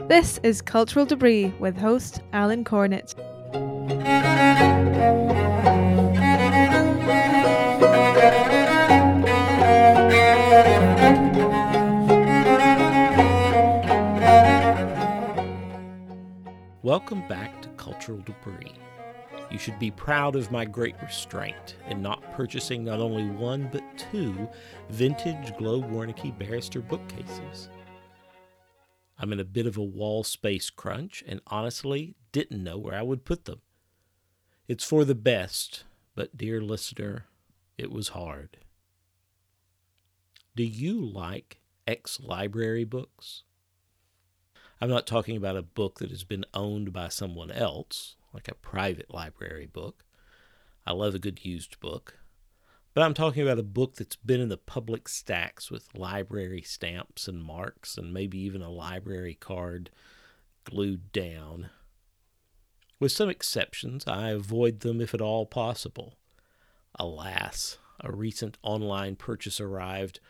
This is Cultural Debris with host Alan Cornett. Welcome back to Cultural Debris. You should be proud of my great restraint in not purchasing not only one but two vintage Globe Wernicke Barrister bookcases. I'm in a bit of a wall space crunch and honestly didn't know where I would put them. It's for the best, but dear listener, it was hard. Do you like ex library books? I'm not talking about a book that has been owned by someone else, like a private library book. I love a good used book. But I'm talking about a book that's been in the public stacks with library stamps and marks and maybe even a library card glued down. With some exceptions, I avoid them if at all possible. Alas, a recent online purchase arrived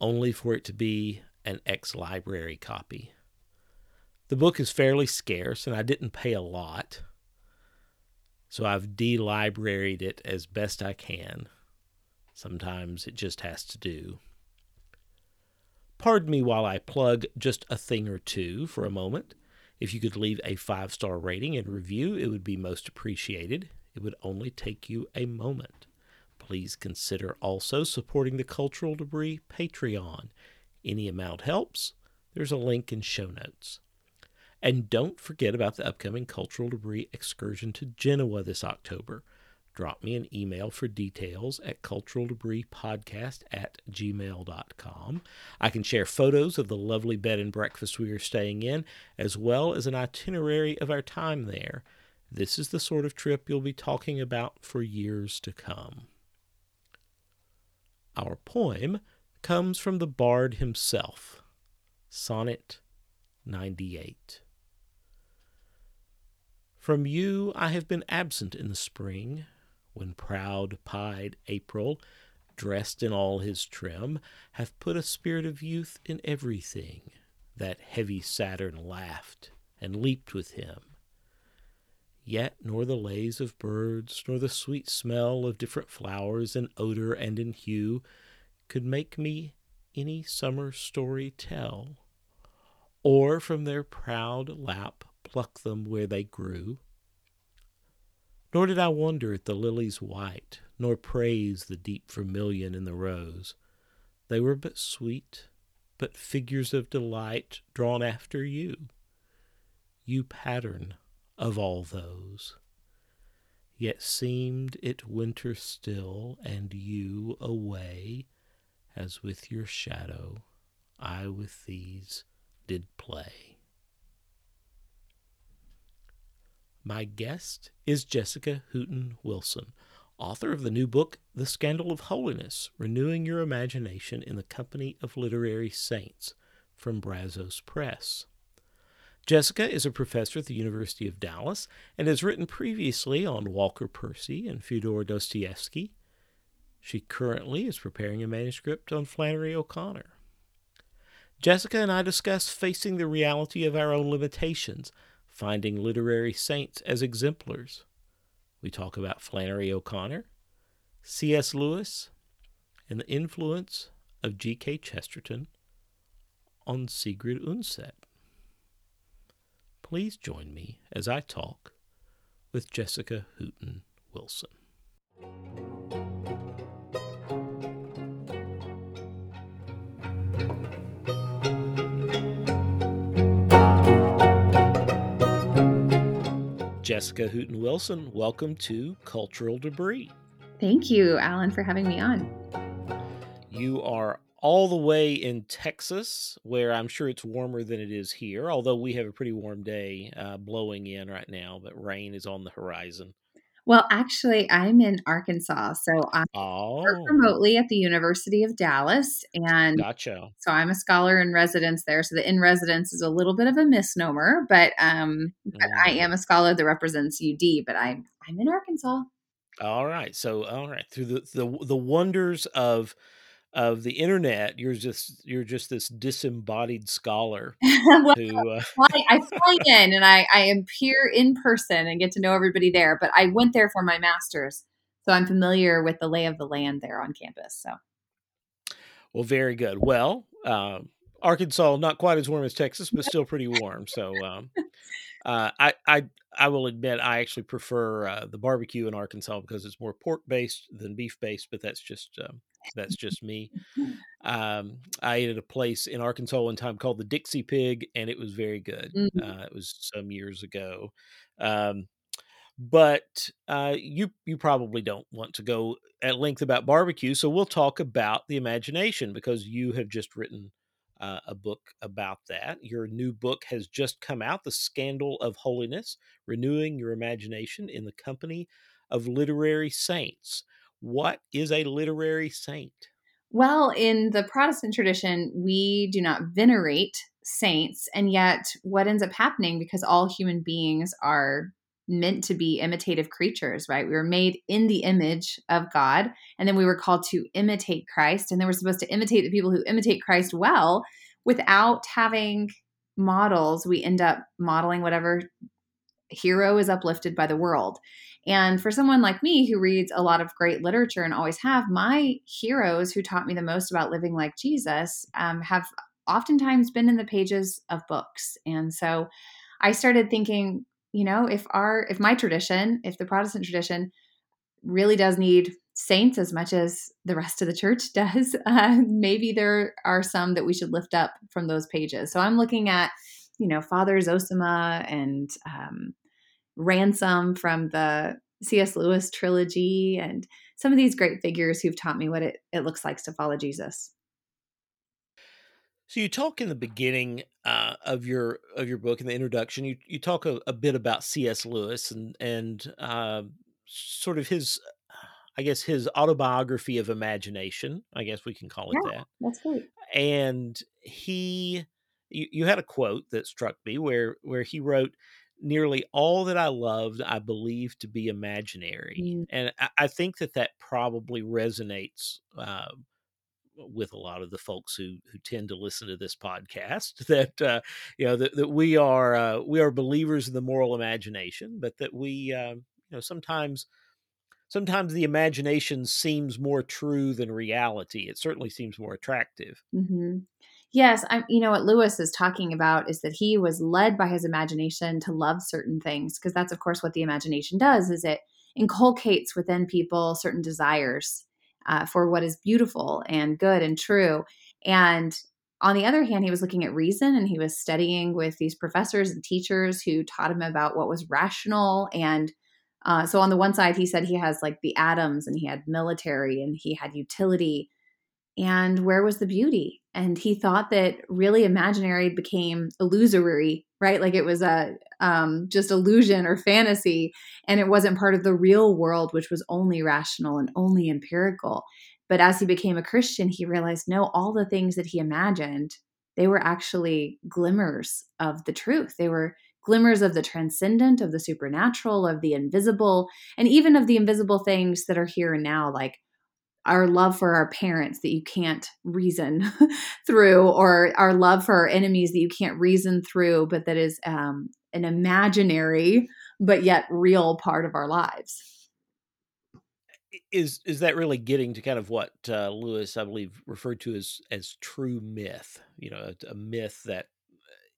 only for it to be an ex library copy. The book is fairly scarce, and I didn't pay a lot, so I've delibraried it as best I can. Sometimes it just has to do. Pardon me while I plug just a thing or two for a moment. If you could leave a five star rating and review, it would be most appreciated. It would only take you a moment. Please consider also supporting the Cultural Debris Patreon. Any amount helps. There's a link in show notes. And don't forget about the upcoming Cultural Debris excursion to Genoa this October. Drop me an email for details at culturaldebrispodcast at gmail.com. I can share photos of the lovely bed and breakfast we are staying in, as well as an itinerary of our time there. This is the sort of trip you'll be talking about for years to come. Our poem comes from the bard himself, Sonnet 98. From you I have been absent in the spring, when proud pied April, dressed in all his trim, hath put a spirit of youth in everything. That heavy Saturn laughed and leaped with him. Yet nor the lays of birds, nor the sweet smell of different flowers in odor and in hue, could make me any summer story tell, or from their proud lap pluck them where they grew. Nor did I wonder at the lilies white, nor praise the deep vermilion in the rose. They were but sweet, but figures of delight drawn after you. You pattern of all those. Yet seemed it winter still, and you away, as with your shadow I with these did play. My guest is Jessica Hooten Wilson, author of the new book, The Scandal of Holiness Renewing Your Imagination in the Company of Literary Saints, from Brazos Press. Jessica is a professor at the University of Dallas and has written previously on Walker Percy and Fyodor Dostoevsky. She currently is preparing a manuscript on Flannery O'Connor. Jessica and I discuss facing the reality of our own limitations finding literary saints as exemplars. We talk about Flannery O'Connor, C.S. Lewis, and the influence of G.K. Chesterton on Sigrid Undset. Please join me as I talk with Jessica Hooten Wilson. Jessica Hooten Wilson, welcome to Cultural Debris. Thank you, Alan, for having me on. You are all the way in Texas, where I'm sure it's warmer than it is here, although we have a pretty warm day uh, blowing in right now, but rain is on the horizon. Well, actually, I'm in Arkansas, so I oh. work remotely at the University of Dallas, and gotcha. So I'm a scholar in residence there. So the in residence is a little bit of a misnomer, but um, but mm. I am a scholar that represents UD, but I'm I'm in Arkansas. All right, so all right, through the the the wonders of of the internet. You're just you're just this disembodied scholar well, who uh, I, I fly in and I, I appear in person and get to know everybody there. But I went there for my master's, so I'm familiar with the lay of the land there on campus. So, well, very good. Well, uh, Arkansas not quite as warm as Texas, but still pretty warm. So, um, uh, I I I will admit I actually prefer uh, the barbecue in Arkansas because it's more pork based than beef based, but that's just um, that's just me. Um, I ate at a place in Arkansas one time called the Dixie Pig, and it was very good. Mhm. Uh, it was some years ago. Um, but uh, you you probably don't want to go at length about barbecue, so we'll talk about the imagination because you have just written uh, a book about that. Your new book has just come out, "The Scandal of Holiness: Renewing Your Imagination in the Company of Literary Saints." What is a literary saint? Well, in the Protestant tradition, we do not venerate saints. And yet, what ends up happening because all human beings are meant to be imitative creatures, right? We were made in the image of God, and then we were called to imitate Christ. And then we're supposed to imitate the people who imitate Christ well without having models. We end up modeling whatever hero is uplifted by the world. And for someone like me who reads a lot of great literature and always have, my heroes who taught me the most about living like Jesus um, have oftentimes been in the pages of books. And so I started thinking, you know, if our, if my tradition, if the Protestant tradition really does need saints as much as the rest of the church does, uh, maybe there are some that we should lift up from those pages. So I'm looking at, you know, Father Zosima and um, Ransom from the C.S. Lewis trilogy and some of these great figures who've taught me what it, it looks like to follow Jesus. So you talk in the beginning uh, of your of your book in the introduction. You you talk a, a bit about C.S. Lewis and and uh, sort of his, I guess his autobiography of imagination. I guess we can call it Yeah. that. That's great. And he, you, you had a quote that struck me where where he wrote, "Nearly all that I loved, I believed to be imaginary," Mm. and I, I think that that probably resonates. Uh, with a lot of the folks who who tend to listen to this podcast that uh, you know that, that we are uh, we are believers in the moral imagination but that we uh, you know sometimes sometimes the imagination seems more true than reality it certainly seems more attractive hmm Yes, I, you know what Lewis is talking about is that he was led by his imagination to love certain things because that's of course what the imagination does is it inculcates within people certain desires uh, for what is beautiful and good and true. And on the other hand, he was looking at reason and he was studying with these professors and teachers who taught him about what was rational and uh, so on the one side, he said he has like the atoms and he had military and he had utility and where was the beauty and he thought that really imaginary became illusory right? Like it was a um, just illusion or fantasy and it wasn't part of the real world which was only rational and only empirical. But as he became a christian he realized no all the things that he imagined they were actually glimmers of the truth. They were glimmers of the transcendent of the supernatural of the invisible and even of the invisible things that are here and now like our love for our parents that you can't reason through, or our love for our enemies that you can't reason through, but that is um, an imaginary but yet real part of our lives. is is that really getting to kind of what uh, lewis i believe referred to as as true myth you know a, a myth that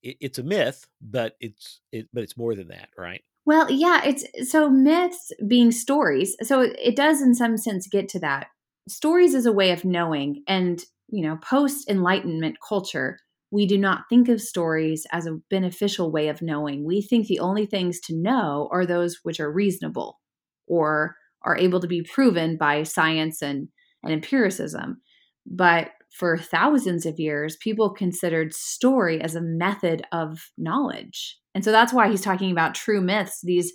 it, it's a myth but it's it but it's more than that right Well, yeah, it's so myths being stories. So it does, in some sense, get to that. Stories is a way of knowing, and you know, post Enlightenment culture, we do not think of stories as a beneficial way of knowing. We think the only things to know are those which are reasonable or are able to be proven by science and, and empiricism. But for thousands of years, people considered story as a method of knowledge. And so that's why he's talking about true myths, these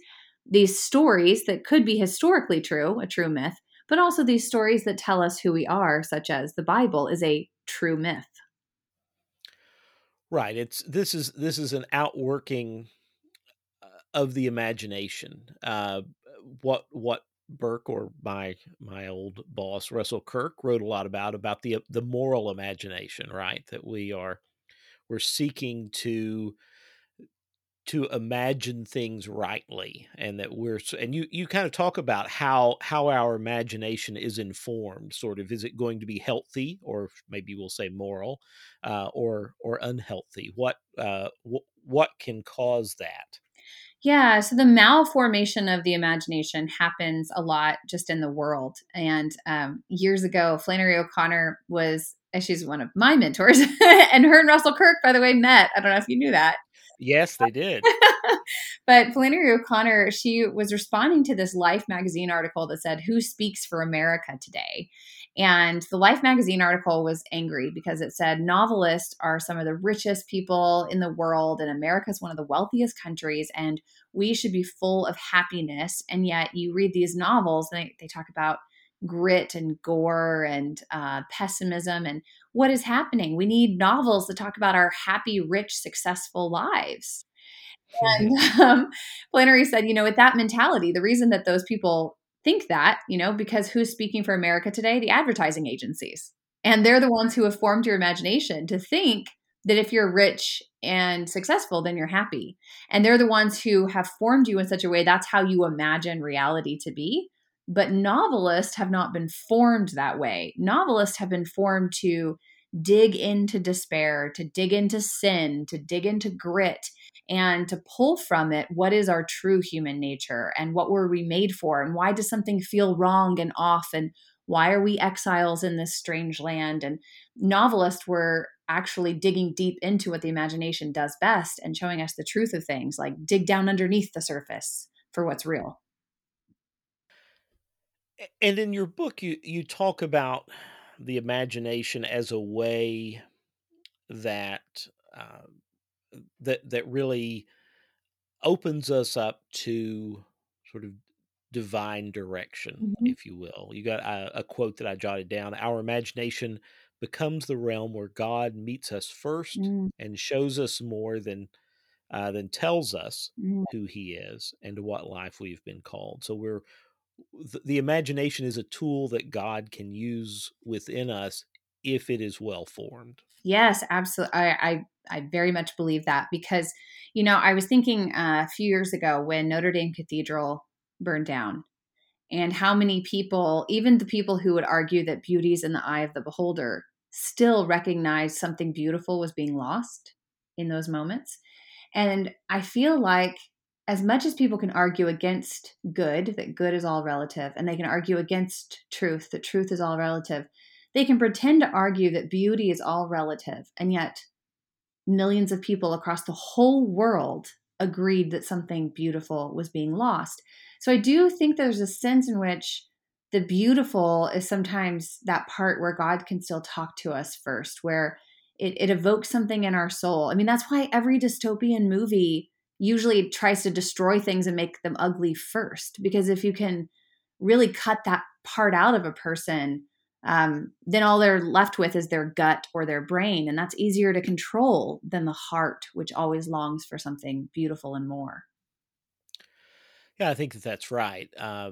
these stories that could be historically true, a true myth, but also these stories that tell us who we are, such as the Bible is a true myth. right it's this is this is an outworking uh, of the imagination uh what what Burke or my my old boss Russell Kirk wrote a lot about about the the moral imagination, right? That we are we're seeking to to imagine things rightly and that we're and you you kind of talk about how how our imagination is informed sort of is it going to be healthy or maybe we'll say moral uh, or or unhealthy what uh, w- what can cause that yeah, so the malformation of the imagination happens a lot just in the world. And um, years ago, Flannery O'Connor was, she's one of my mentors, and her and Russell Kirk, by the way, met. I don't know if you knew that. Yes, they did. but Flannery O'Connor, she was responding to this Life magazine article that said, Who speaks for America today? And the Life magazine article was angry because it said novelists are some of the richest people in the world, and America is one of the wealthiest countries, and we should be full of happiness. And yet, you read these novels, and they, they talk about grit and gore and uh, pessimism and what is happening. We need novels that talk about our happy, rich, successful lives. And um, Flannery said, you know, with that mentality, the reason that those people think that, you know, because who's speaking for America today? The advertising agencies. And they're the ones who have formed your imagination to think that if you're rich and successful, then you're happy. And they're the ones who have formed you in such a way that's how you imagine reality to be. But novelists have not been formed that way. Novelists have been formed to dig into despair, to dig into sin, to dig into grit, and to pull from it what is our true human nature and what were we made for and why does something feel wrong and off and why are we exiles in this strange land and novelists were actually digging deep into what the imagination does best and showing us the truth of things like dig down underneath the surface for what's real and in your book, you you talk about the imagination as a way that uh, that that really opens us up to sort of divine direction, mm-hmm. if you will. You got a, a, quote that I jotted down: "Our imagination becomes the realm where God meets us first mm. and shows us more than." Uh, than tells us mm. who he is and to what life we've been called. So we're the, imagination is a tool that God can use within us if it is well formed. Yes, absolutely. I, I, I very much believe that because, you know, I was thinking uh, a few years ago when Notre Dame Cathedral burned down, and how many people, even the people who would argue that beauty is in the eye of the beholder, still recognized something beautiful was being lost in those moments. And I feel like as much as people can argue against good, that good is all relative, and they can argue against truth, that truth is all relative, they can pretend to argue that beauty is all relative. And yet, millions of people across the whole world agreed that something beautiful was being lost. So I do think there's a sense in which the beautiful is sometimes that part where God can still talk to us first, where it, it evokes something in our soul. I mean, that's why every dystopian movie usually tries to destroy things and make them ugly first. Because if you can really cut that part out of a person, um, then all they're left with is their gut or their brain. And that's easier to control than the heart, which always longs for something beautiful and more. Yeah, I think that that's right. Uh,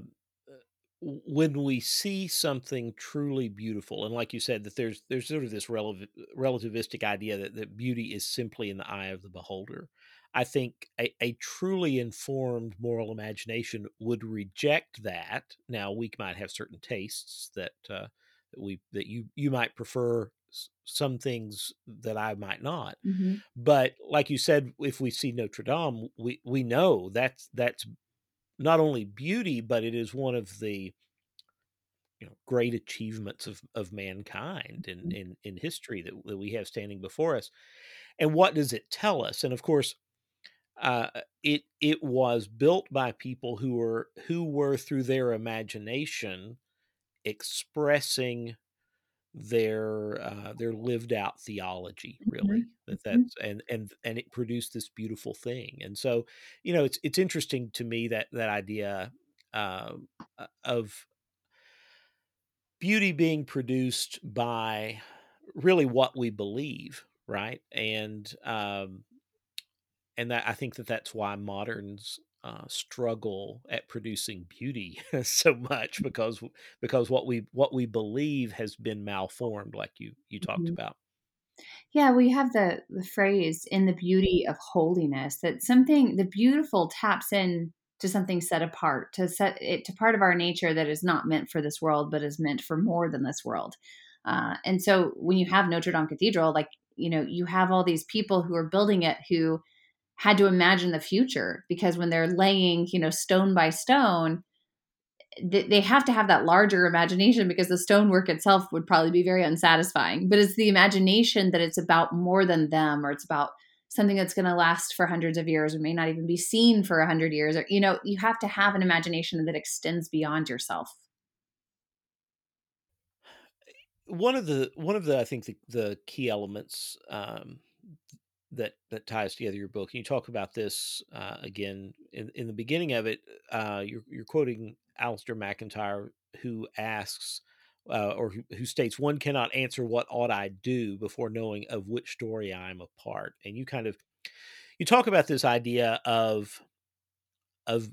when we see something truly beautiful, and like you said, that there's there's sort of this relativistic idea that, that beauty is simply in the eye of the beholder. I think a, a, truly informed moral imagination would reject that. Now, we might have certain tastes that uh, that we that you you might prefer some things that I might not. Mm-hmm. But like you said, if we see Notre Dame, we we know that's that's not only beauty, but it is one of the you know great achievements of of mankind in mm-hmm. in, in history that, that we have standing before us. And what does it tell us? And of course, uh, it it was built by people who were who were through their imagination expressing their uh, their lived out theology really mm-hmm. that mm-hmm. that's and and and it produced this beautiful thing and so you know it's it's interesting to me that that idea uh, of beauty being produced by really what we believe right and um and that I think that that's why moderns uh, struggle at producing beauty so much because because what we what we believe has been malformed, like you you talked Mhm. about. Yeah, we have the the phrase in the beauty of holiness that something the beautiful taps in to something set apart, to set it to part of our nature that is not meant for this world, but is meant for more than this world. Uh, and so when you have Notre Dame Cathedral, like you know, you have all these people who are building it who had to imagine the future because when they're laying, you know, stone by stone, they have to have that larger imagination because the stonework itself would probably be very unsatisfying. But it's the imagination that it's about more than them, or it's about something that's going to last for hundreds of years, or may not even be seen for a hundred years. Or you know, you have to have an imagination that extends beyond yourself. One of the one of the I think the, the key elements um, that that ties together your book. And you talk about this uh, again in, in the beginning of it. Uh, you're, you're quoting Alasdair MacIntyre, who asks uh, or who, who, states, "One cannot answer what ought I do before knowing of which story I am a part." And you kind of you talk about this idea of of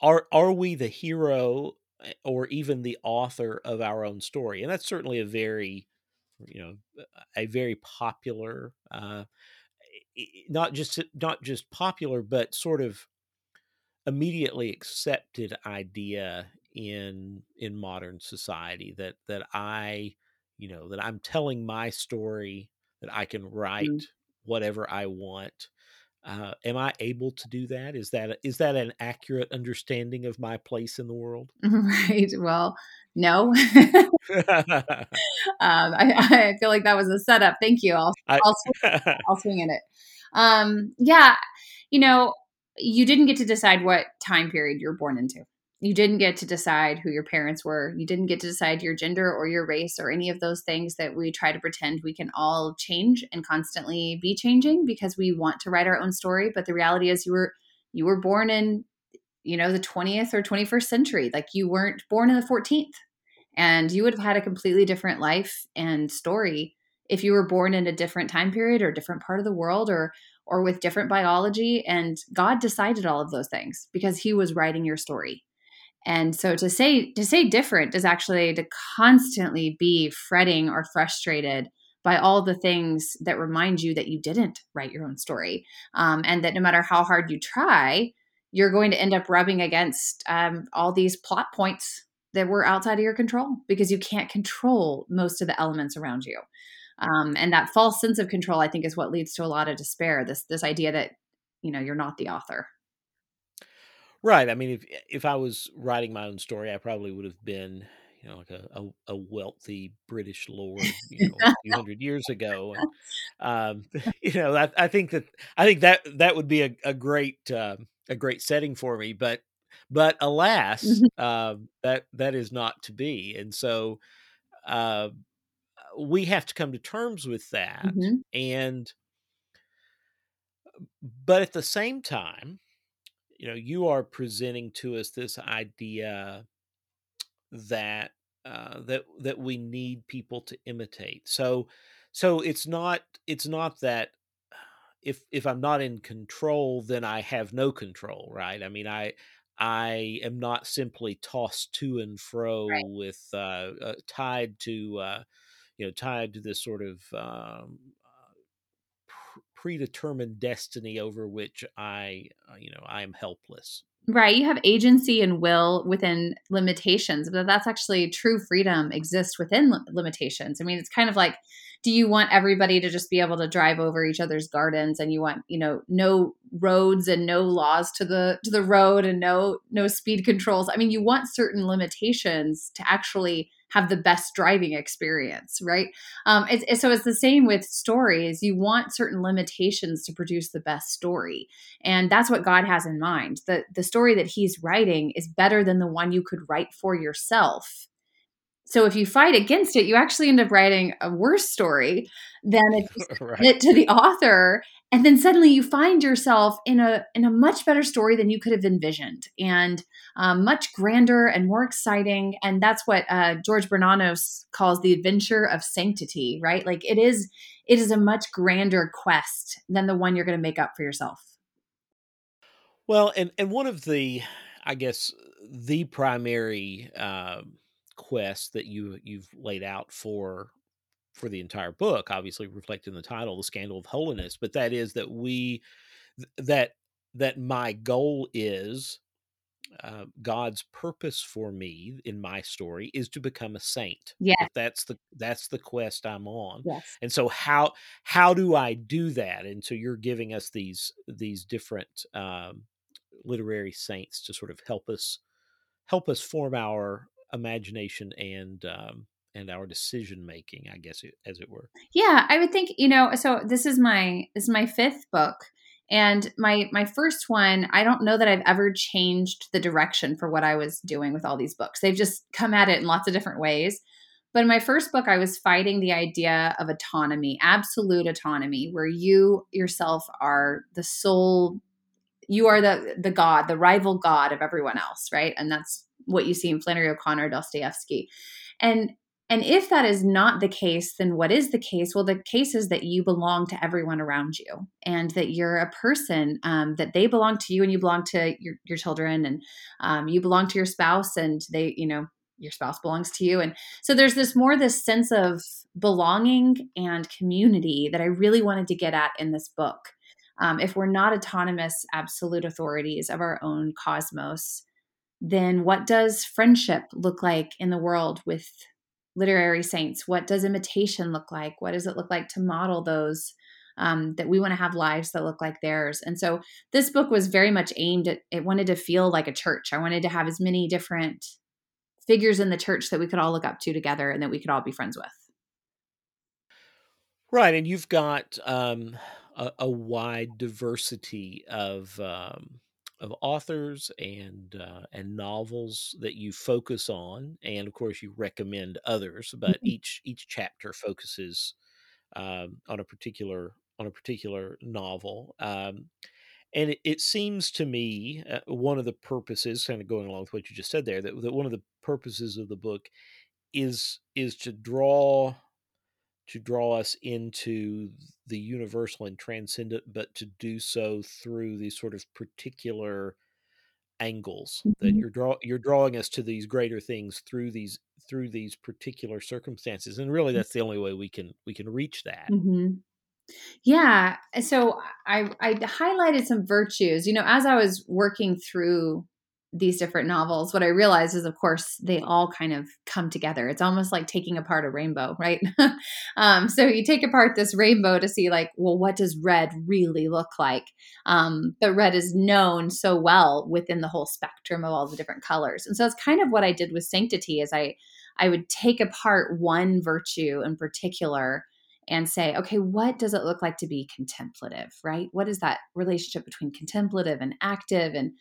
are are we the hero eh, or even the author of our own story? And that's certainly a very you know a very popular uh, not just not just popular, but sort of immediately accepted idea in in modern society that that I, you know, that I'm telling my story, that I can write mm. whatever I want. Uh, am I able to do that? Is that is that an accurate understanding of my place in the world? Right. Well, no. um, I, I, feel like that was a setup. Thank you. I'll I'll, I'll swing in it. Um, yeah, you know, you didn't get to decide what time period you're born into. You didn't get to decide who your parents were. You didn't get to decide your gender or your race or any of those things that we try to pretend we can all change and constantly be changing because we want to write our own story. But the reality is you were you were born in, you know, the 20th or 21st century. Like you weren't born in the 14th. And you would have had a completely different life and story if you were born in a different time period or different part of the world or or with different biology and god decided all of those things because he was writing your story and so to say to say different is actually to constantly be fretting or frustrated by all the things that remind you that you didn't write your own story um, and that no matter how hard you try you're going to end up rubbing against um, all these plot points that were outside of your control because you can't control most of the elements around you. Um, and that false sense of control i think is what leads to a lot of despair this this idea that you know you're not the author right i mean if if i was writing my own story i probably would have been you know like a, a, a wealthy british lord you know a few hundred years ago and um, you know I, I, think that i think that that would be a, a great uh, a great setting for me but but alas mm-hmm. uh, that that is not to be and so uh, we have to come to terms with that mm-hmm. and but at the same time you know you are presenting to us this idea that uh, that that we need people to imitate so so it's not it's not that if if i'm not in control then i have no control right i mean i i am not simply tossed to and fro right. with uh, uh, tied to uh, you know tied to this sort of um, predetermined destiny over which I uh, you know I am helpless. Right, you have agency and will within limitations, but that's actually true freedom exists within limitations. I mean, it's kind of like do you want everybody to just be able to drive over each other's gardens and you want you know no roads and no laws to the to the road and no no speed controls i mean you want certain limitations to actually have the best driving experience right um, it's, it's, so it's the same with stories you want certain limitations to produce the best story and that's what god has in mind the the story that he's writing is better than the one you could write for yourself so if you fight against it, you actually end up writing a worse story than if right. it to the author. And then suddenly you find yourself in a in a much better story than you could have envisioned, and um, much grander and more exciting. And that's what uh, George Bernanos calls the adventure of sanctity, right? Like it is it is a much grander quest than the one you're going to make up for yourself. Well, and and one of the, I guess, the primary uh, quest that you you've laid out for for the entire book, obviously reflecting the title, "The Scandal of Holiness," but that is that we that that my goal is uh, God's purpose for me in my story is to become a saint. Yeah, that's the that's the quest I'm on. Yes. And so how how do I do that? And so you're giving us these these different um, literary saints to sort of help us help us form our imagination and um, and our decision making, I guess, as it were. Yeah, I would think you know. So this is my this is my fifth book, and my my first one. I don't know that I've ever changed the direction for what I was doing with all these books. They've just come at it in lots of different ways. But in my first book, I was fighting the idea of autonomy, absolute autonomy, where you yourself are the sole you are the the god, the rival god of everyone else, right? And that's what you see in Flannery O'Connor, Dostoevsky. And and if that is not the case, then what is the case? Well, the case is that you belong to everyone around you and that you're a person, um, that they belong to you and you belong to your, your children and um, you belong to your spouse and they, you know, your spouse belongs to you. And so there's this more this sense of belonging and community that I really wanted to get at in this book um, if we're not autonomous, absolute authorities of our own cosmos, then what does friendship look like in the world with literary saints? What does imitation look like? What does it look like to model those? Um, that we want to have lives that look like theirs. And so this book was very much aimed at, it wanted to feel like a church. I wanted to have as many different figures in the church that we could all look up to together and that we could all be friends with. Right. And you've got um, a, a wide diversity of um, of authors and uh, and novels that you focus on, and of course you recommend others. But mm-hmm. each each chapter focuses um, on a particular on a particular novel. Um, and it, it, seems to me uh, one of the purposes, kind of going along with what you just said there, that, that one of the purposes of the book is is to draw to draw us into the universal and transcendent, but to do so through these sort of particular angles mm-hmm. that you're draw you're drawing us to these greater things through these through these particular circumstances and really mm. that's the only way we can we can reach that mm-hmm. yeah so i i highlighted some virtues you know as i was working through these different novels, what I realized is, of course, they all kind of come together. It's almost like taking apart a rainbow, right? um, so you take apart this rainbow to see, like, well, what does red really look like? Um, but red is known so well within the whole spectrum of all the different colors, and so it's kind of what I did with sanctity. Is I I would take apart one virtue in particular and say, okay, what does it look like to be contemplative, right? What is that relationship between contemplative and active and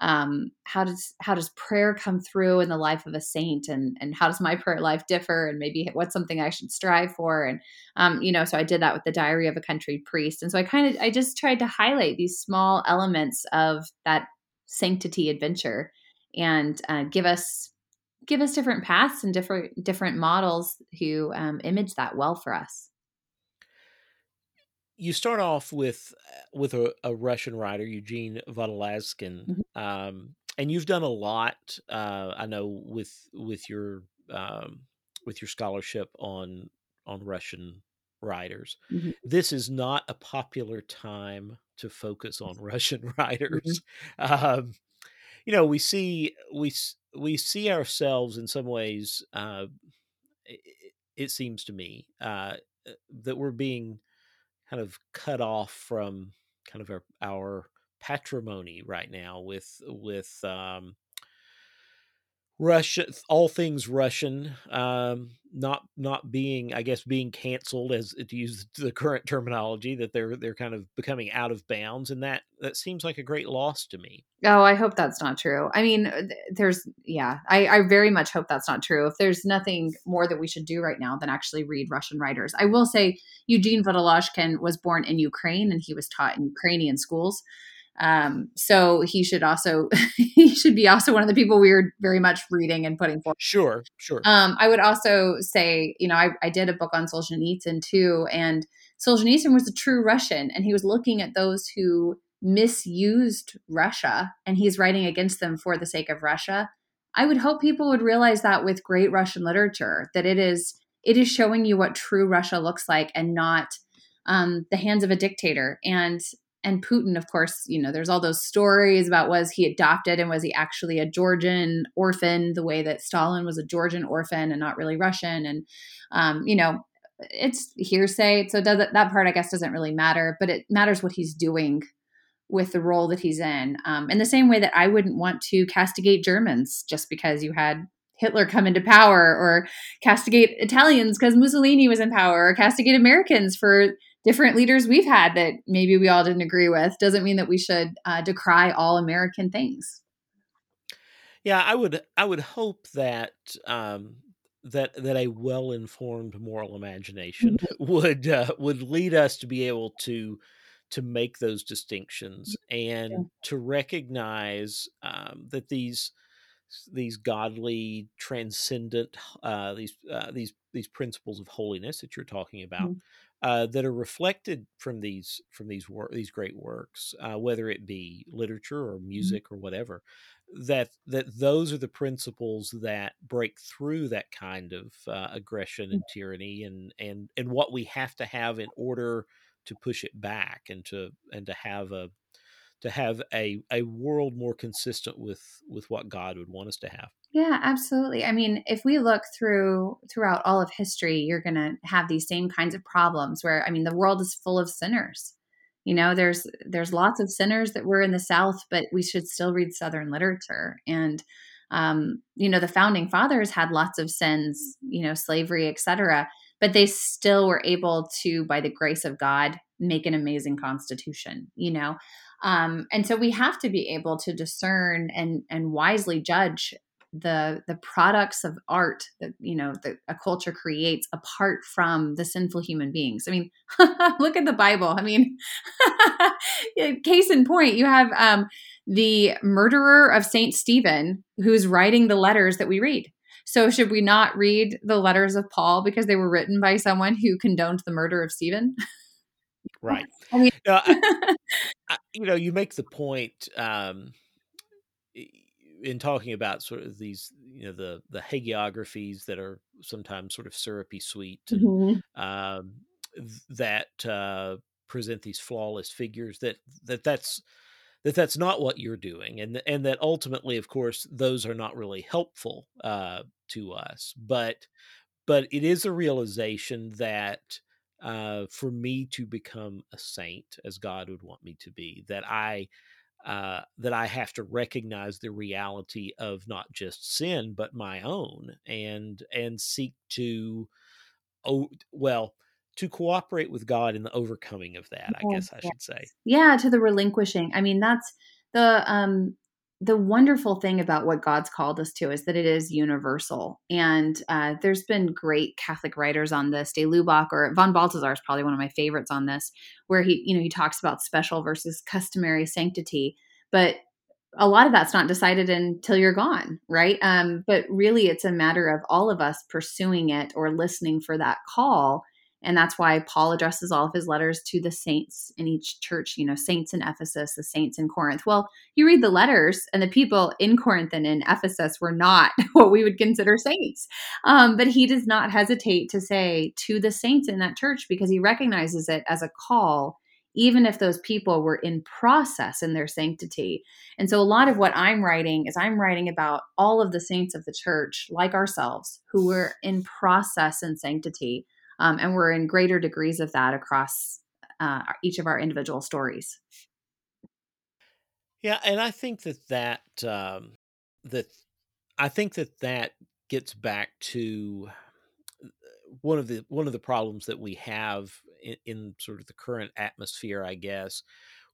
um, how does how does prayer come through in the life of a saint? And and how does my prayer life differ? And maybe what's something i should strive for? And um, you know so i did that with the diary of a country priest. And so i kind of i just tried to highlight these small elements of that sanctity adventure and uh, give us give us different paths and different different models who um, image that well for us you start off with uh, with a, a Russian writer, Eugene Vodolazkin, mm-hmm. um, and you've done a lot. Uh, I know with with your um, with your scholarship on on Russian writers. Mm-hmm. This is not a popular time to focus on Russian mm-hmm. writers. Mm-hmm. Um, you know, we see we we see ourselves in some ways. Uh, it, it, seems to me uh, that we're being kind of cut off from kind of our, our patrimony right now with with um, Russia, all things Russian, um, not not being, I guess, being canceled as to use the current terminology that they're they're kind of becoming out of bounds, and that that seems like a great loss to me. Oh, I hope that's not true. I mean, uh, there's yeah, I, I very much hope that's not true. If there's nothing more that we should do right now than actually read Russian writers, I will say Eugene Vodolazkin was born in Ukraine and he was taught in Ukrainian schools. Um, so he should also he should be also one of the people we are very much reading and putting forward. Sure, sure. Um, I would also say, you know, I, I did a book on Solzhenitsyn too, and Solzhenitsyn was a true Russian, and he was looking at those who misused Russia and he's writing against them for the sake of Russia. I would hope people would realize that with great Russian literature that it is it is showing you what true Russia looks like and not um, the hands of a dictator. And and Putin, of course, you know, there's all those stories about was he adopted and was he actually a Georgian orphan, the way that Stalin was a Georgian orphan and not really Russian. And um, you know, it's hearsay, so does it, that part I guess doesn't really matter, but it matters what he's doing with the role that he's in. Um, in the same way that I wouldn't want to castigate Germans just because you had Hitler come into power, or castigate Italians because Mussolini was in power, or castigate Americans for different leaders we've had that maybe we all didn't agree with. Doesn't mean that we should uh, decry all American things. Yeah, I would. I would hope that um, that that a well informed moral imagination mm-hmm. would uh, would lead us to be able to to make those distinctions and yeah. to recognize um, that these these godly transcendent uh, these uh, these these principles of holiness that you're talking about mm-hmm. Uh, that are reflected from these from these work these great works uh, whether it be literature or mm-hmm. music mm-hmm. or whatever that that those are the principles that break through that kind of uh, aggression and mm-hmm. tyranny and and and what we have to have in order to push it back and to and to have a to have a a world more consistent with with what God would want us to have. Yeah, absolutely. I mean, if we look through throughout all of history, you're going to have these same kinds of problems where I mean, the world is full of sinners. You know, there's there's lots of sinners that were in the South, but we should still read Southern literature. And um, you know, the founding fathers had lots of sins, you know, slavery, etc but they still were able to by the grace of god make an amazing constitution you know um, and so we have to be able to discern and and wisely judge the the products of art that you know that a culture creates apart from the sinful human beings i mean look at the bible i mean case in point you have um, the murderer of saint stephen who's writing the letters that we read so, should we not read the letters of Paul because they were written by someone who condoned the murder of Stephen? Right. I mean, I, I, you know, you make the point um, in talking about sort of these, you know, the the hagiographies that are sometimes sort of syrupy sweet, mm-hmm. um, that uh, present these flawless figures. That that that's that that's not what you're doing and and that ultimately of course those are not really helpful uh, to us but but it is a realization that uh, for me to become a saint as god would want me to be that i uh, that i have to recognize the reality of not just sin but my own and and seek to oh well to cooperate with God in the overcoming of that, I guess I should say. Yeah, to the relinquishing. I mean, that's the um the wonderful thing about what God's called us to is that it is universal. And uh, there's been great Catholic writers on this. De Lubac or von Balthasar is probably one of my favorites on this, where he, you know, he talks about special versus customary sanctity. But a lot of that's not decided until you're gone, right? Um, but really, it's a matter of all of us pursuing it or listening for that call and that's why Paul addresses all of his letters to the saints in each church, you know, saints in Ephesus, the saints in Corinth. Well, you read the letters, and the people in Corinth and in Ephesus were not what we would consider saints. Um, but he does not hesitate to say to the saints in that church because he recognizes it as a call, even if those people were in process in their sanctity. And so a lot of what I'm writing is I'm writing about all of the saints of the church, like ourselves, who were in process in sanctity um, and we're in greater degrees of that across uh, each of our individual stories. Yeah, and I think that that um, that I think that that gets back to uh, one of the one of the problems that we have in, in sort of the current atmosphere, I guess,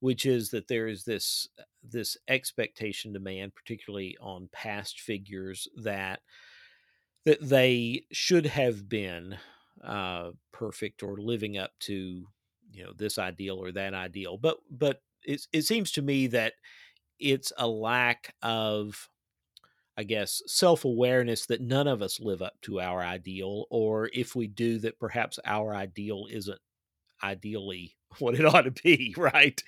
which is that there is this this expectation demand, particularly on past figures, that that they should have been uh, perfect or living up to you know this ideal or that ideal but but it, it seems to me that it's a lack of i guess self-awareness that none of us live up to our ideal or if we do that perhaps our ideal isn't ideally what it ought to be right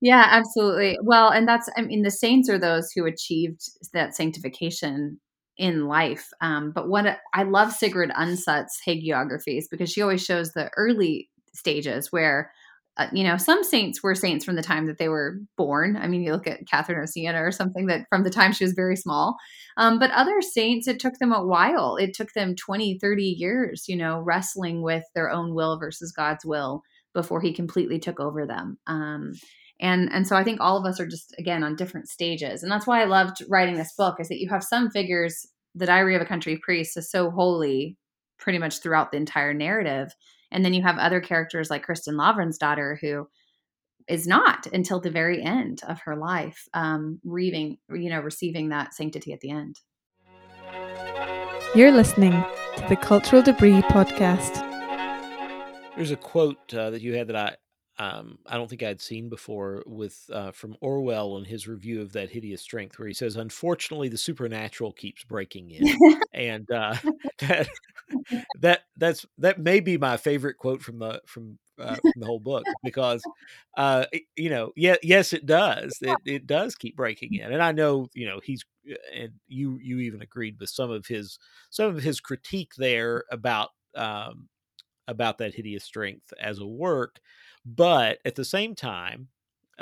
Yeah, absolutely. Well, and that's, I mean, the saints are those who achieved that sanctification in life. Um, but what I love Sigrid Undset's hagiographies because she always shows the early stages where, uh, you know, some saints were saints from the time that they were born. I mean, you look at Catherine of Siena or something that from the time she was very small. Um, but other saints, it took them a while. It took them 20, 30 years, you know, wrestling with their own will versus God's will before he completely took over them. Um, and and so i think all of us are just again on different stages. And that's why i loved writing this book is that you have some figures the diary of a country priest is so holy pretty much throughout the entire narrative. And then you have other characters like kristin daughter who is not until the very end of her life um reaving you know receiving that sanctity at the end. You're listening to the cultural debris podcast. There's a quote uh, that you had that I, um, I don't think I'd seen before with uh, from Orwell in his review of that hideous strength, where he says, "Unfortunately, the supernatural keeps breaking in," and uh, that that that's that may be my favorite quote from the from, uh, from the whole book because uh, you know, yeah, yes, it does. It it does keep breaking in, and I know you know he's uh, and you you even agreed with some of his some of his critique there about um, about that hideous strength as a work but at the same time,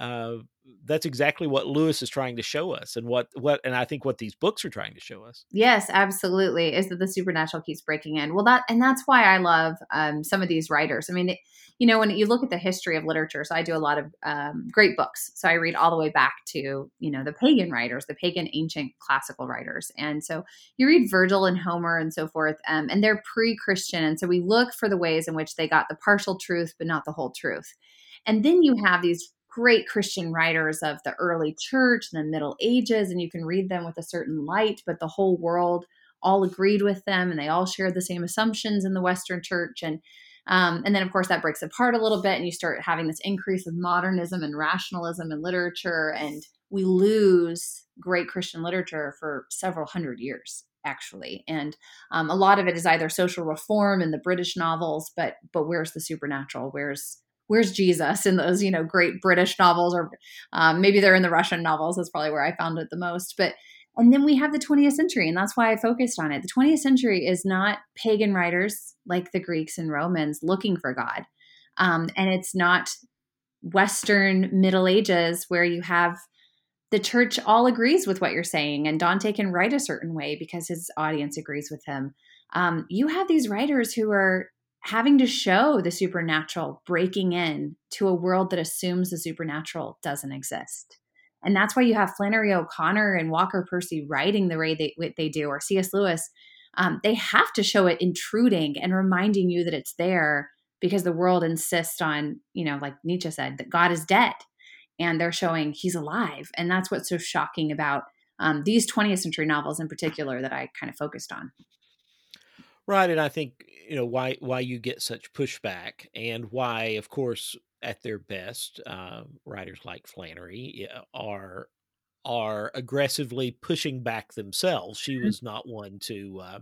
uh, that's exactly what Lewis is trying to show us, and what what and I think what these books are trying to show us. Yes, absolutely, is that the supernatural keeps breaking in. Well, that and that's why I love um, some of these writers. I mean, it, you know, when you look at the history of literature, so I do a lot of um, great books. So I read all the way back to you know the pagan writers, the pagan ancient classical writers, and so you read Virgil and Homer and so forth, um, and they're pre-Christian, and so we look for the ways in which they got the partial truth, but not the whole truth. And then you have these great Christian writers of the early church and the Middle Ages, and you can read them with a certain light, but the whole world all agreed with them and they all shared the same assumptions in the Western church. And um, and then, of course, that breaks apart a little bit, and you start having this increase of modernism and rationalism in literature, and we lose great Christian literature for several hundred years, actually. And um, a lot of it is either social reform in the British novels, but but where's the supernatural? Where's where's Jesus in those, you know, great British novels, or um, maybe they're in the Russian novels. That's probably where I found it the most. But and then we have the 20th century, and that's why I focused on it. The 20th century is not pagan writers like the Greeks and Romans looking for God, um, and it's not Western Middle Ages where you have the church all agrees with what you're saying, and Dante can write a certain way because his audience agrees with him. Um, you have these writers who are having to show the supernatural breaking in to a world that assumes the supernatural doesn't exist. And that's why you have Flannery O'Connor and Walker Percy writing the way they, they do, or C.S. Lewis. Um, they have to show it intruding and reminding you that it's there because the world insists on, you know, like Nietzsche said, that God is dead. And they're showing he's alive. And that's what's so shocking about um, these 20th century novels in particular that I kind of focused on. Right, and I think you know why why you get such pushback, and why, of course, at their best, uh, writers like Flannery are are aggressively pushing back themselves. She mm-hmm. was not one to uh,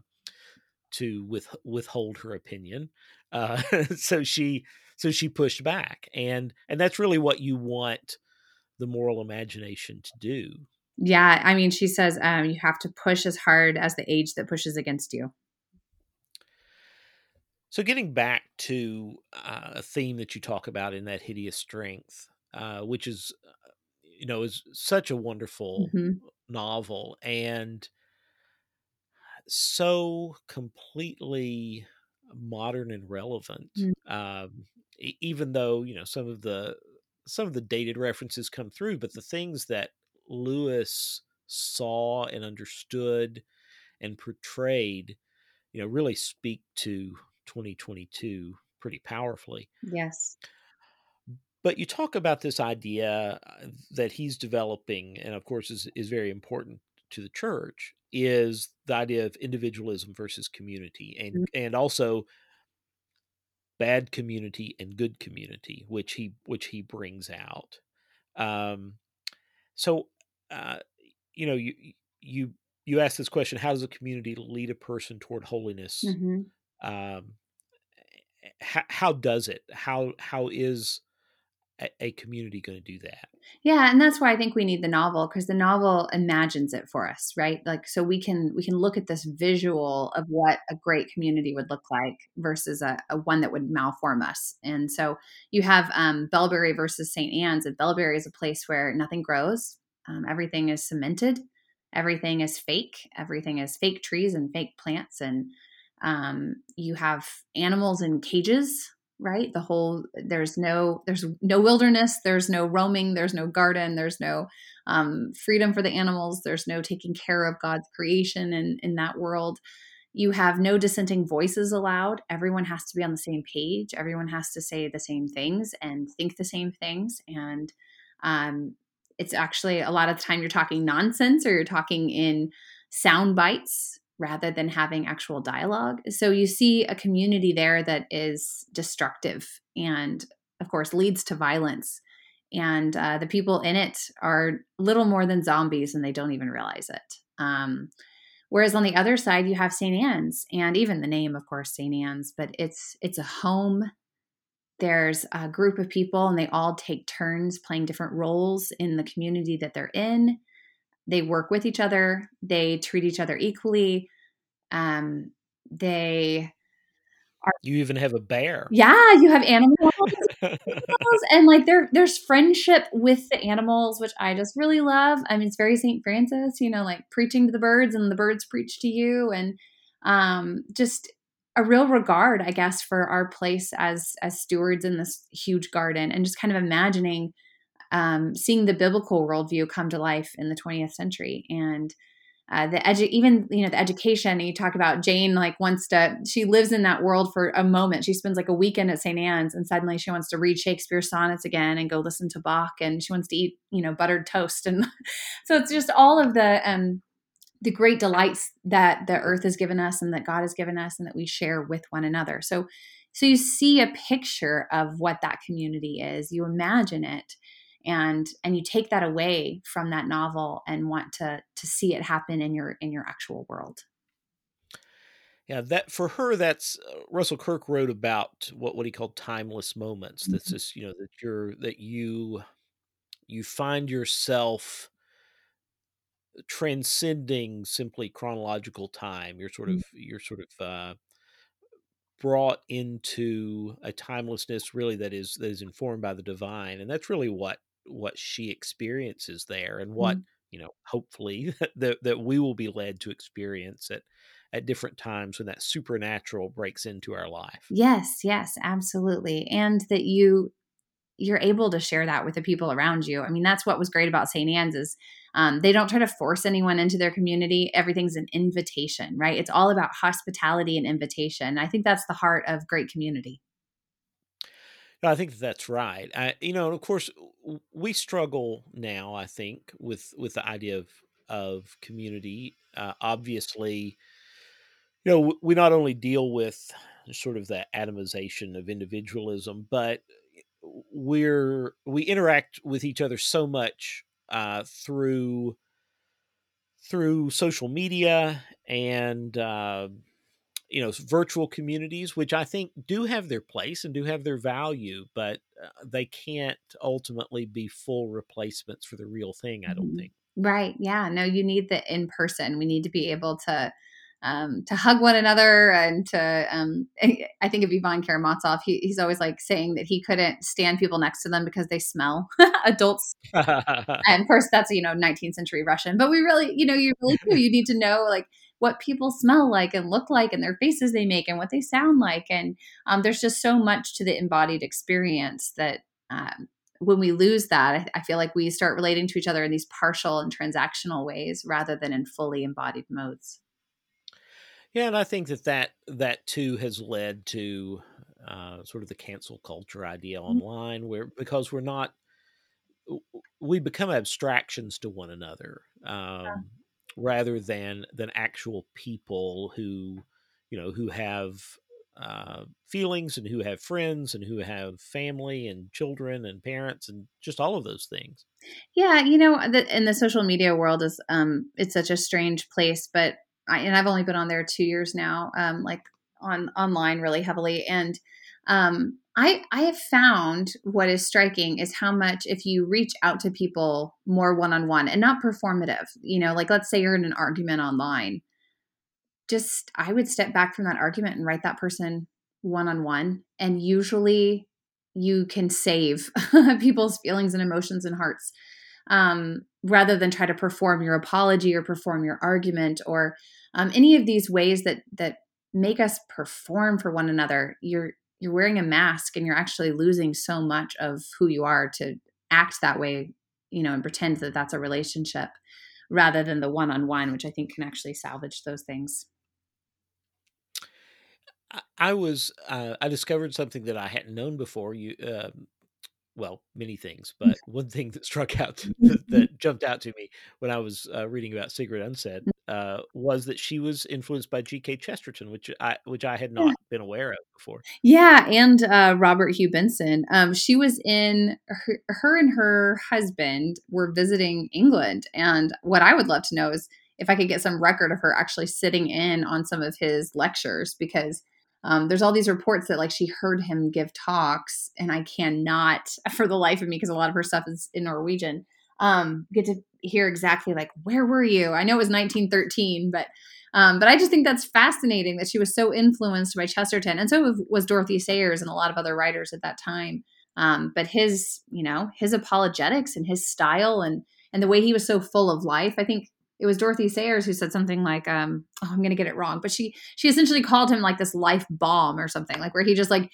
to with, withhold her opinion, uh, so she so she pushed back, and and that's really what you want the moral imagination to do. Yeah, I mean, she says um, you have to push as hard as the age that pushes against you. So, getting back to uh, a theme that you talk about in that hideous strength, uh, which is, uh, you know, is such a wonderful mm-hmm. novel and so completely modern and relevant. Mm-hmm. Um, even though you know some of the some of the dated references come through, but the things that Lewis saw and understood and portrayed, you know, really speak to 2022 pretty powerfully. Yes. But you talk about this idea uh, that he's developing, and of course is, is very important to the church, is the idea of individualism versus community, and mm-hmm. and also bad community and good community, which he which he brings out. Um, so, uh, you know, you you you ask this question: How does a community lead a person toward holiness? Mm-hmm um, how, how does it how how is a, community going to do that Yeah, and that's why I think we need the novel because the novel imagines it for us, right? Like so we can we can look at this visual of what a great community would look like versus a, a one that would malform us. And so you have um, versus St. Anne's, and Belbury is a place where nothing grows, um, everything is cemented, everything is fake, everything is fake trees and fake plants, and um, you have animals in cages right? The whole there's no there's no wilderness there's no roaming there's no garden there's no um, freedom for the animals there's no taking care of god's creation in in that world. You have no dissenting voices allowed. Everyone has to be on the same page. Everyone has to say the same things and think the same things. And um, it's actually a lot of the time you're talking nonsense or you're talking in sound bites rather than having actual dialogue. So you see a community there that is destructive and, of course, leads to violence. And uh, the people in it are little more than zombies and they don't even realize it. Um, whereas on the other side, you have St. Anne's and even the name, of course, St. Anne's, but it's it's a home. There's a group of people and they all take turns playing different roles in the community that they're in they work with each other they treat each other equally um, they are you even have a bear. Yeah you have animals, and like there there's friendship with the animals which i just really love. I mean it's very st francis you know like preaching to the birds and the birds preach to you and um just a real regard i guess for our place as as stewards in this huge garden and just kind of imagining um, seeing the biblical worldview come to life in the 20th century. And uh, the edu- even you know the education you talk about jane like wants to she lives in that world for a moment. She spends like a weekend at st anne's and suddenly she wants to read shakespeare's sonnets again and go listen to bach and she wants to eat you know buttered toast. And so it's just all of the um the great delights that the earth has given us and that god has given us and that we share with one another. So so you see a picture of what that community is. You imagine it and and you take that away from that novel and want to to see it happen in your in your actual world yeah that for her that's uh, russell kirk wrote about what what he called timeless moments mm-hmm. that's just you know that you're that you you find yourself transcending simply chronological time you're sort of mm-hmm. you're sort of uh brought into a timelessness really that is that is informed by the divine and that's really what what she experiences there and what mm-hmm. you know hopefully that that we will be led to experience at at different times when that supernatural breaks into our life. Yes yes absolutely and that you you're able to share that with the people around you. I mean that's what was great about st anne's is um, they don't try to force anyone into their community. Everything's an invitation right? It's all about hospitality and invitation. I think that's the heart of great community. I think that's right. I, you know, and of course, we struggle now. I think with with the idea of of community. Uh, obviously, you know, we not only deal with sort of the atomization of individualism, but we're we interact with each other so much uh, through through social media and uh, you know virtual communities which i think do have their place and do have their value but uh, they can't ultimately be full replacements for the real thing i don't mm-hmm. think right yeah no you need the in person we need to be able to um, to hug one another and to um, I think of Ivan Karamazov, he, he's always like saying that he couldn't stand people next to them because they smell adults. and first that's you know 19th century Russian, but we really you know you really do you need to know like what people smell like and look like and their faces they make and what they sound like. And um, there's just so much to the embodied experience that um, when we lose that, I, I, feel like we start relating to each other in these partial and transactional ways rather than in fully embodied modes. Yeah, and I think that that, that too has led to uh, sort of the cancel culture idea mm-hmm. online, where because we're not, we become abstractions to one another. Um, yeah rather than than actual people who you know who have uh, feelings and who have friends and who have family and children and parents and just all of those things. Yeah, you know, the, in the social media world is um, it's such a strange place, but I, and I've only been on there two years now, um, like on online really heavily, and Um, I I have found what is striking is how much if you reach out to people more one on one and not performative, you know, like let's say you're in an argument online, just I would step back from that argument and write that person one on one, and usually you can save people's feelings and emotions and hearts um, rather than try to perform your apology or perform your argument or um, any of these ways that that make us perform for one another you're you're wearing a mask and you're actually losing so much of who you are to act that way you know and pretend that that's a relationship rather than the one-on-one which i think can actually salvage those things I was uh, I discovered something that I hadn't known before. You, uh, well, many things, but one thing that struck out that, that jumped out to me when I was uh, reading about Sigrid Undset uh, was that she was influenced by G.K. Chesterton, which I which I had not been aware of before. Yeah, and uh, Robert Hugh Benson. Um, she was in her, her and her husband were visiting England, and what I would love to know is if I could get some record of her actually sitting in on some of his lectures because um, there's all these reports that like she heard him give talks and i cannot for the life of me because a lot of her stuff is in norwegian um, get to hear exactly like where were you? I know it was 1913 but um, but i just think that's fascinating that she was so influenced by chesterton and so was dorothy sayers and a lot of other writers at that time. Um, but his you know his apologetics and his style and and the way he was so full of life i think it was Dorothy Sayers who said something like, um, oh, I'm going to get it wrong, but she she essentially called him like this life bomb or something, like where he just like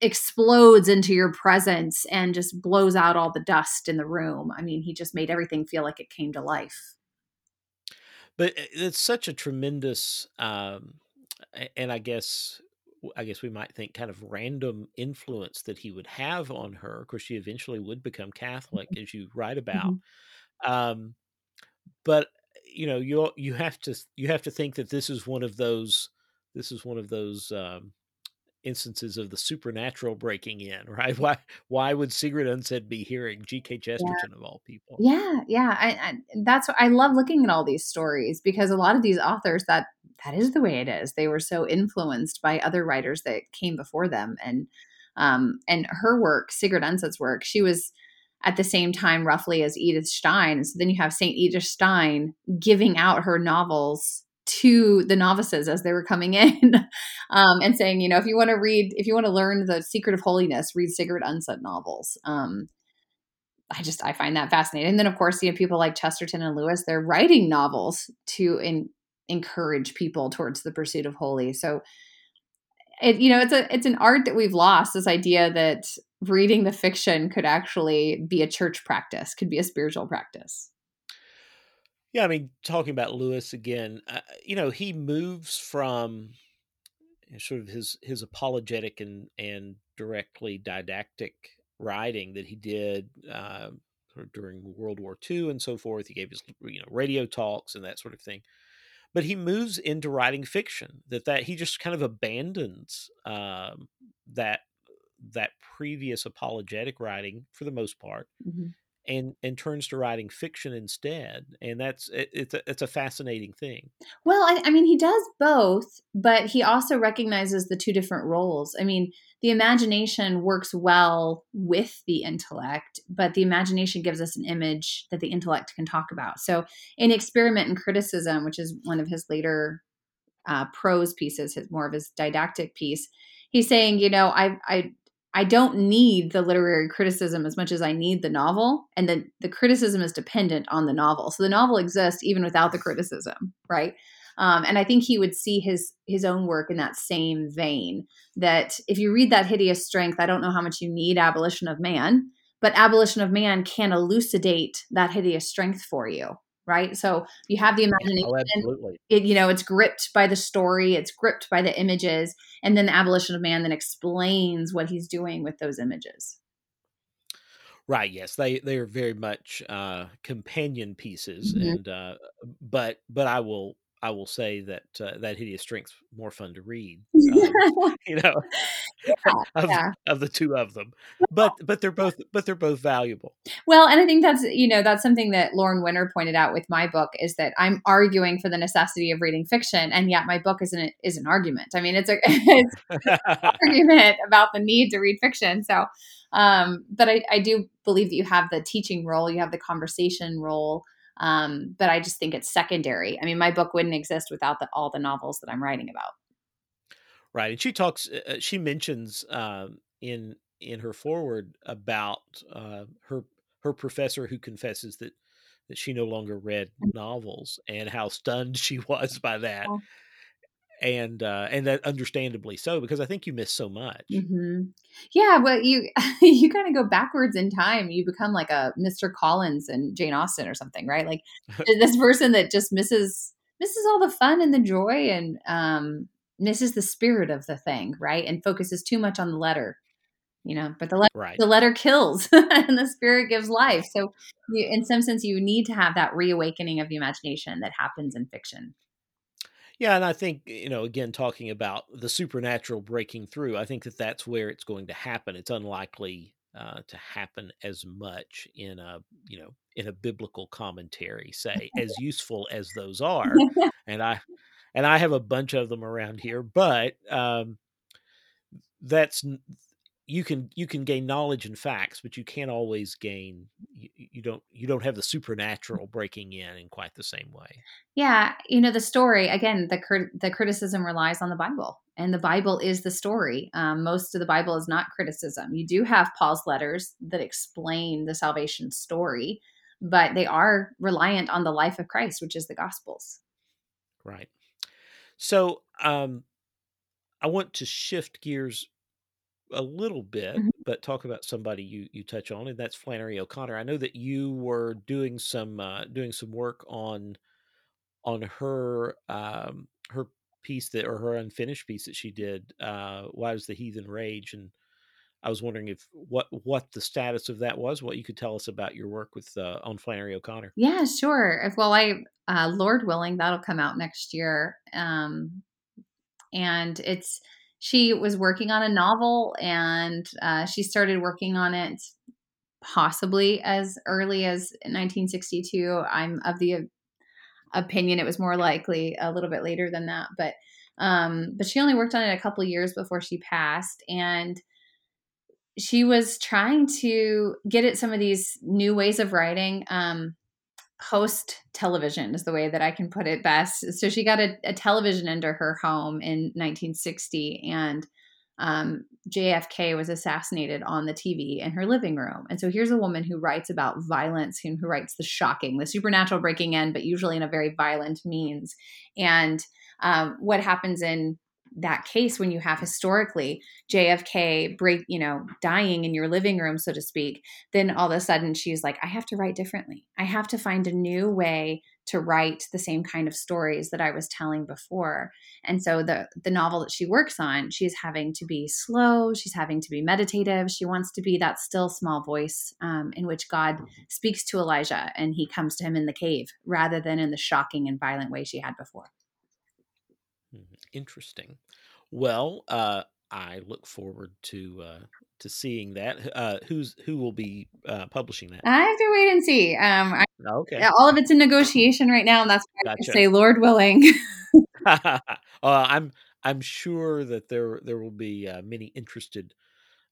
explodes into your presence and just blows out all the dust in the room. I mean, he just made everything feel like it came to life. But eh, it's such a tremendous, um, and I guess I guess we might think kind of random influence that he would have on her. Of course, she eventually would become Catholic, mm-hmm. as you write about. Mm-hmm. Um, but you know you you have to you have to think that this is one of those this is one of those um, instances of the supernatural breaking in, right? Why why would Sigrid Undset be hearing G.K. Chesterton yeah. of all people? Yeah, yeah, I, I, that's I love looking at all these stories because a lot of these authors that that is the way it is. They were so influenced by other writers that came before them, and um, and her work, Sigrid Undset's work, she was at the same time roughly as Edith Stein. So then you have St. Edith Stein giving out her novels to the novices as they were coming in um, and saying, you know, if you want to read, if you want to learn the secret of holiness, read Sigrid Undset novels. Um, I just, I find that fascinating. And then, of course, you know, people like Chesterton and Lewis, they're writing novels to in, encourage people towards the pursuit of holy. So, it, you know, it's a, it's an art that we've lost this idea that reading the fiction could actually be a church practice, could be a spiritual practice. Yeah, I mean, talking about Lewis again, uh, you know, he moves from sort of his his apologetic and and directly didactic writing that he did uh, during World War II and so forth. He gave his you know radio talks and that sort of thing, but he moves into writing fiction. That that he just kind of abandons um, that that previous apologetic writing for the most part mm-hmm. and and turns to writing fiction instead and that's it, it's a, it's a fascinating thing. Well I, I mean he does both but he also recognizes the two different roles. I mean the imagination works well with the intellect but the imagination gives us an image that the intellect can talk about. So in experiment and criticism which is one of his later uh, prose pieces his more of his didactic piece he's saying you know i i I don't need the literary criticism as much as I need the novel. And then the criticism is dependent on the novel. So the novel exists even without the criticism, right? Um, and I think he would see his his own work in that same vein. That if you read that hideous strength, I don't know how much you need abolition of man, but abolition of man can elucidate that hideous strength for you right? So you have the oh, imagination. Oh, absolutely. It, you know, it's gripped by the story, it's gripped by the images, and then the abolition of man then explains what he's doing with those images. Right. Yes, they they are very much uh, companion pieces, mm-hmm. and uh, but but I will I will say that uh, that hideous strength's more fun to read. Um, you know, yeah, of, yeah. of the two of them, but but they're both but they're both valuable. Well, and I think that's you know that's something that Lauren Winner pointed out with my book is that I'm arguing for the necessity of reading fiction, and yet my book isn't is an argument. I mean, it's a it's an argument about the need to read fiction. So, um, but I, I do believe that you have the teaching role, you have the conversation role, um, but I just think it's secondary. I mean, my book wouldn't exist without the, all the novels that I'm writing about. Right, and she talks. Uh, she mentions um, in in her forward about uh, her her professor who confesses that that she no longer read novels and how stunned she was by that. And uh, and that understandably so because I think you miss so much. hmm Yeah, well, you you kind of go backwards in time. You become like a Mr. Collins and Jane Austen or something, right? Like this person that just misses misses all the fun and the joy and um, misses the spirit of the thing, right? And focuses too much on the letter, you know. But the letter Right. the letter kills and the spirit gives life. So, you, in some sense, you need to have that reawakening of the imagination that happens in fiction. Yeah, and I think you know, again, talking about the supernatural breaking through, I think that that's where it's going to happen. It's unlikely uh, to happen as much in a you know in a biblical commentary, say, as useful as those are. And I and I have a bunch of them around here, but um, that's you can you can gain knowledge and facts, but you can't always gain you, you don't you don't have the supernatural breaking in in quite the same way. Yeah, you know the story again. The the criticism relies on the Bible, and the Bible is the story. Um, most of the Bible is not criticism. You do have Paul's letters that explain the salvation story, but they are reliant on the life of Christ, which is the Gospels. Right. So um, I want to shift gears a little bit, Mhm. but talk about somebody you you touch on, and that's Flannery O'Connor. I know that you were doing some uh, doing some work on on her um, her piece that or her unfinished piece that she did. Uh, Why was the heathen rage? And I was wondering if what what the status of that was. What you could tell us about your work with uh, on Flannery O'Connor. Yeah, sure. If well, I uh, Lord willing, that'll come out next year. Um, and it's she was working on a novel, and uh, she started working on it possibly as early as 1962. I'm of the opinion it was more likely a little bit later than that, but um, but she only worked on it a couple years before she passed, and she was trying to get at some of these new ways of writing. Um, post television is the way that I can put it best. So she got a, a television into her home in 1960, and um, JFK was assassinated on the TV in her living room. And so here's a woman who writes about violence, who, who writes the shocking, the supernatural breaking in, but usually in a very violent means. And um, what happens in that case when you have historically JFK break, you know, dying in your living room, so to speak, then all of a sudden she's like, I have to write differently. I have to find a new way to write the same kind of stories that I was telling before. And so the the novel that she works on, she's having to be slow, she's having to be meditative. She wants to be that still small voice um, in which God speaks to Elijah and he comes to him in the cave rather than in the shocking and violent way she had before. Interesting. Well, uh, I look forward to uh, to seeing that. Uh, who's who will be uh, publishing that? I have to wait and see. Um, I, Okay, all of it's in negotiation right now, and that's why I gotcha. say, Lord willing. uh, I'm I'm sure that there there will be uh, many interested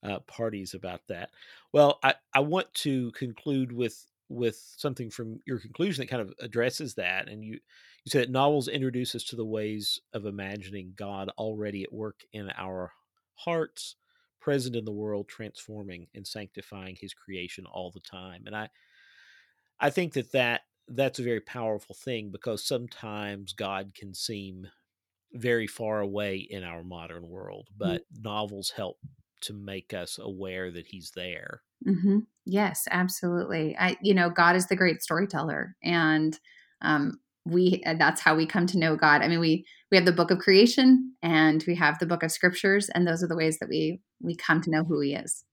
uh, parties about that. Well, I, I want to conclude with with something from your conclusion that kind of addresses that. And you you said that novels introduce us to the ways of imagining God already at work in our hearts, present in the world, transforming and sanctifying His creation all the time. And I I think that that that's a very powerful thing because sometimes God can seem very far away in our modern world, but novels help to make us aware that he's there. hmm Yes, absolutely. I, you know, God is the great storyteller, and um, we uh, that's how we come to know God. I mean, we we have the book of creation, and we have the book of scriptures, and those are the ways that we we come to know who He is.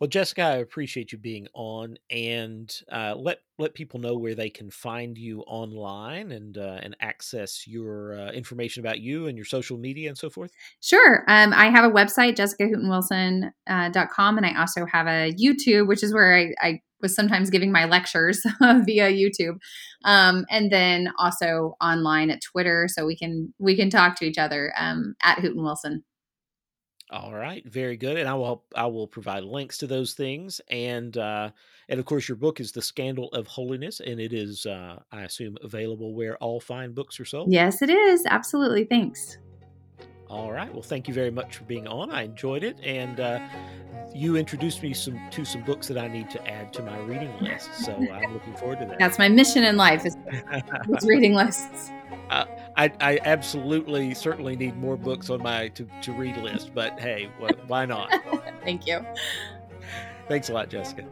Well, Jessica, I appreciate you being on, and uh, let let people know where they can find you online and uh, and access your uh, information about you and your social media and so forth. Sure. Um, I have a website, jessicahootenwilson.com, and I also have a YouTube, which is where I, I was sometimes giving my lectures via YouTube, um, and then also online at Twitter, so we can we can talk to each other um, at Hooten Wilson. All right, very good, and I will I will provide links to those things, and uh, and of course your book is the Scandal of Holiness, and it is uh, I assume available where all fine books are sold. Yes, it is absolutely. Thanks. All right, well, thank you very much for being on. I enjoyed it, and uh, you introduced me some to some books that I need to add to my reading list. So I'm looking forward to that. That's my mission in life is, is reading lists. Uh, I, I absolutely certainly need more books on my to, to read list, but hey, why not? Thank you. Thanks a lot, Jessica.